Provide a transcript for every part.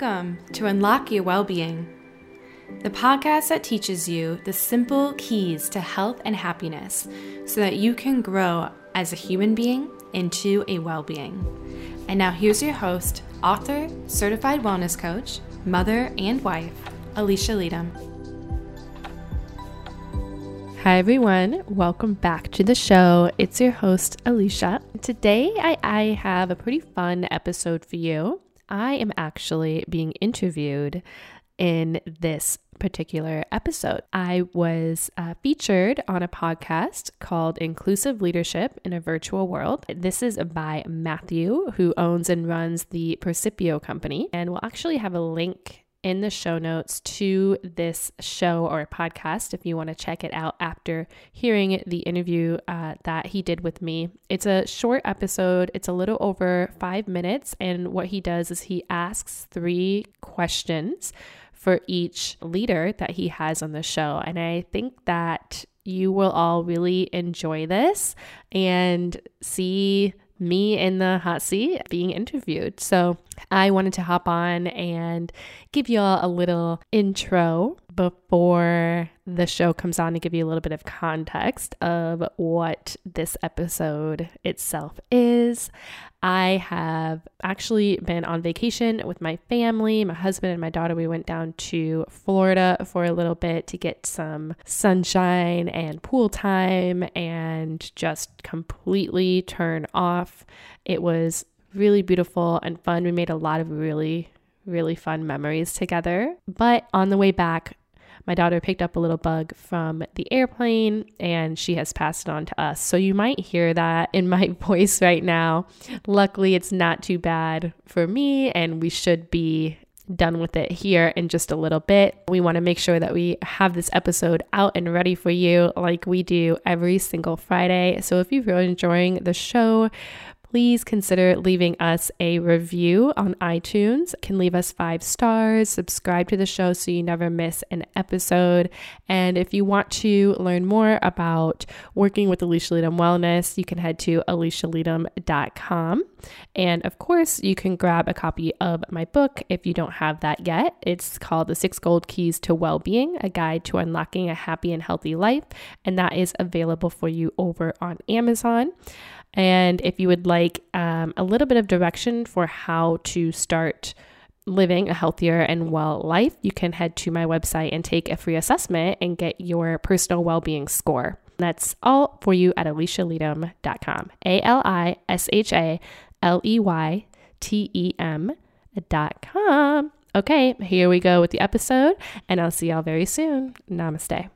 Welcome to Unlock Your Wellbeing, the podcast that teaches you the simple keys to health and happiness so that you can grow as a human being into a well being. And now, here's your host, author, certified wellness coach, mother, and wife, Alisha Leytem. Hi, everyone. Welcome back to the show. It's your host, Alisha. Today, I, I have a pretty fun episode for you. I am actually being interviewed in this particular episode. I was uh, featured on a podcast called Inclusive Leadership in a Virtual World. This is by Matthew, who owns and runs the Percipio company, and we'll actually have a link in the show notes to this show or podcast if you want to check it out after hearing the interview uh, that he did with me. It's a short episode, it's a little over five minutes. And what he does is he asks three questions for each leader that he has on the show. And I think that you will all really enjoy this and see me in the hot seat being interviewed. So I wanted to hop on and give you all a little intro before the show comes on to give you a little bit of context of what this episode itself is. I have actually been on vacation with my family, my husband and my daughter. We went down to Florida for a little bit to get some sunshine and pool time and just completely turn off. It was really beautiful and fun. We made a lot of really really fun memories together. But on the way back, my daughter picked up a little bug from the airplane and she has passed it on to us. So you might hear that in my voice right now. Luckily, it's not too bad for me, and we should be done with it here in just a little bit. We want to make sure that we have this episode out and ready for you like we do every single Friday. So if you're enjoying the show, please consider leaving us a review on iTunes. You can leave us five stars, subscribe to the show so you never miss an episode. And if you want to learn more about working with Alisha Leytem Wellness, you can head to alishaleytem.com. And of course, you can grab a copy of my book if you don't have that yet. It's called The Six Gold Keys to Wellbeing, a guide to unlocking a happy and healthy life. And that is available for you over on Amazon. And if you would like um, a little bit of direction for how to start living a healthier and well life, you can head to my website and take a free assessment and get your personal well being score. That's all for you at alishaleytem.com. A L I S H A L E Y T E M.com. Okay, here we go with the episode, and I'll see y'all very soon. Namaste.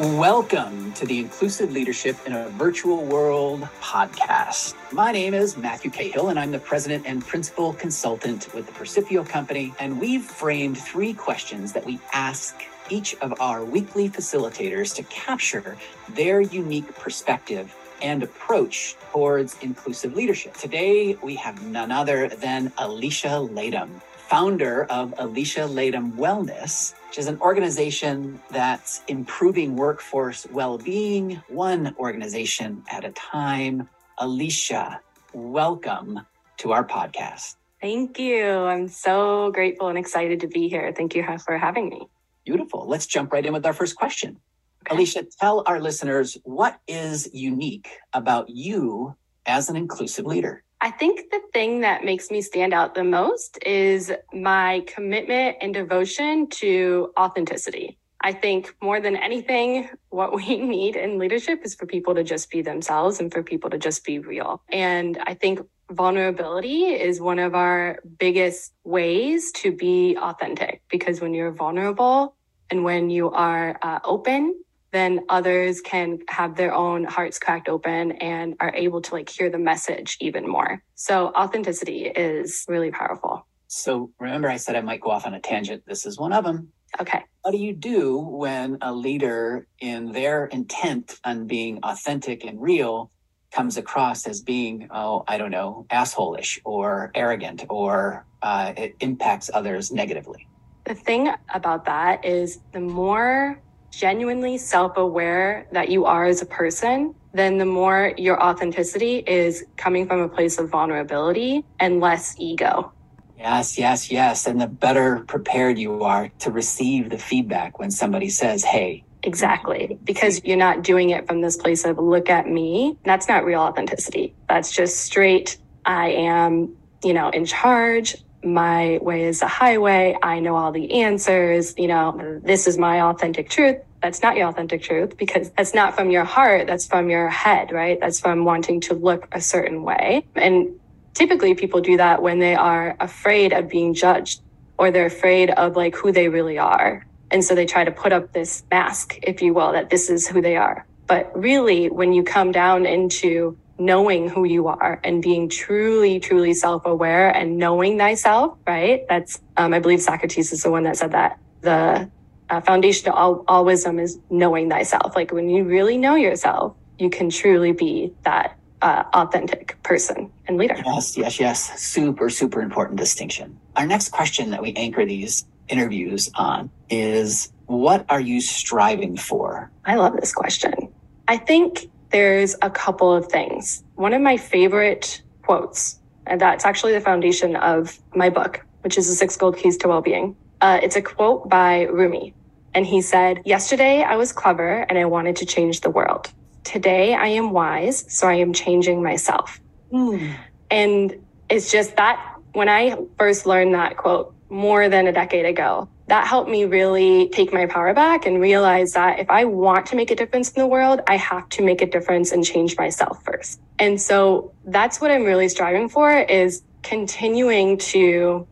Welcome to the Inclusive Leadership in a Virtual World podcast. My name is Matthew Cahill, and I'm the president and principal consultant with the Percipio Company. And we've framed three questions that we ask each of our weekly facilitators to capture their unique perspective and approach towards inclusive leadership. Today, we have none other than Alisha Leytem, founder of Alisha Leytem Wellness which is an organization that's improving workforce well being, one organization at a time. Alisha, welcome to our podcast. Thank you. I'm so grateful and excited to be here. Thank you for having me. Beautiful. Let's jump right in with our first question. Okay. Alisha, tell our listeners what is unique about you as an inclusive leader? I think the thing that makes me stand out the most is my commitment and devotion to authenticity. I think more than anything, what we need in leadership is for people to just be themselves and for people to just be real. And I think vulnerability is one of our biggest ways to be authentic because when you're vulnerable and when you are uh, open then others can have their own hearts cracked open and are able to like hear the message even more. So authenticity is really powerful. So remember, I said I might go off on a tangent. This is one of them. Okay. What do you do when a leader, in their intent on being authentic and real, comes across as being, oh, I don't know, assholeish or arrogant or uh, it impacts others negatively? The thing about that is the more genuinely self aware that you are as a person, then the more your authenticity is coming from a place of vulnerability and less ego. Yes, yes, yes. And the better prepared you are to receive the feedback when somebody says, hey, Exactly. Because you're not doing it from this place of look at me. That's not real authenticity. That's just straight, I am, you know, in charge. My way is a highway. I know all the answers. You know, this is my authentic truth. That's not your authentic truth because that's not from your heart. That's from your head, right? That's from wanting to look a certain way. And typically people do that when they are afraid of being judged or they're afraid of like who they really are. And so they try to put up this mask, if you will, that this is who they are. But really, when you come down into knowing who you are and being truly, truly self aware and knowing thyself, right? That's, um, I believe Socrates is the one that said that. The uh, foundation to all, all wisdom is knowing thyself. Like when you really know yourself, you can truly be that uh, authentic person and leader. Yes, yes, yes. Super, super important distinction. Our next question that we anchor these interviews on is what are you striving for? I love this question. I think there's a couple of things. One of my favorite quotes, and that's actually the foundation of my book, which is The Six Gold Keys to Wellbeing. Uh, it's a quote by Rumi. And he said, Yesterday I was clever and I wanted to change the world. Today I am wise, so I am changing myself. Mm. And it's just that when I first learned that quote, more than a decade ago. That helped me really take my power back and realize that if I want to make a difference in the world, I have to make a difference and change myself first. And so that's what I'm really striving for is continuing to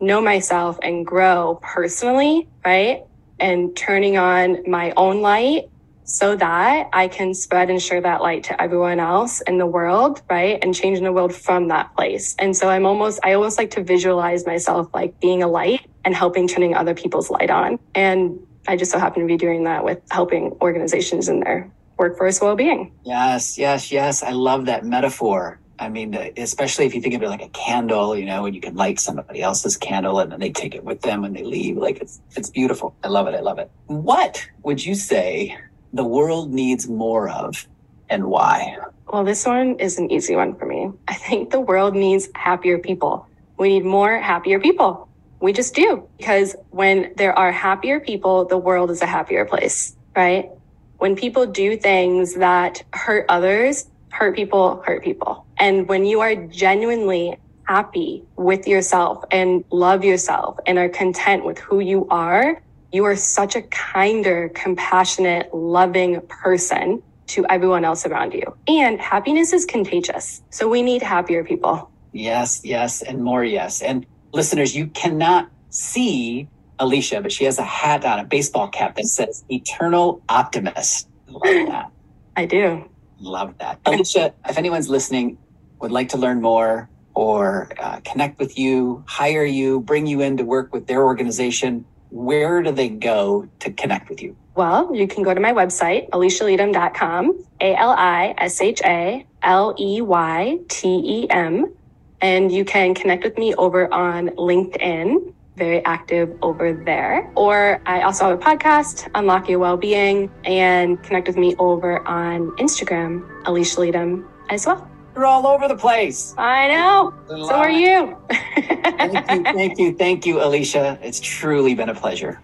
know myself and grow personally, right? And turning on my own light so that I can spread and share that light to everyone else in the world, right? And changing the world from that place. And so I'm almost, I almost like to visualize myself like being a light and helping turning other people's light on. And I just so happen to be doing that with helping organizations in their workforce well-being. Yes, yes, yes. I love that metaphor. I mean, especially if you think of it like a candle, you know, and you can light somebody else's candle and then they take it with them when they leave. Like it's it's beautiful. I love it. I love it. What would you say the world needs more of and why? Well, this one is an easy one for me. I think the world needs happier people. We need more happier people. We just do. Because when there are happier people, the world is a happier place, right? When people do things that hurt others, hurt people, hurt people. And when you are genuinely happy with yourself and love yourself and are content with who you are, you are such a kinder, compassionate, loving person to everyone else around you. And happiness is contagious. So we need happier people. Yes, yes, and more yes. And listeners, you cannot see Alisha, but she has a hat on, a baseball cap that says Eternal Optimist. Love that. I do. Love that. Alisha, if anyone's listening, would like to learn more or uh, connect with you, hire you, bring you in to work with their organization, where do they go to connect with you? Well, you can go to my website, alishaleytem.com, A L I S H A L E Y T E M. And you can connect with me over on LinkedIn, very active over there. Or I also have a podcast, Unlock Your Wellbeing, and connect with me over on Instagram, Alisha as well. You're all over the place. I know. So are you. thank you, thank you, thank you, Alisha. It's truly been a pleasure.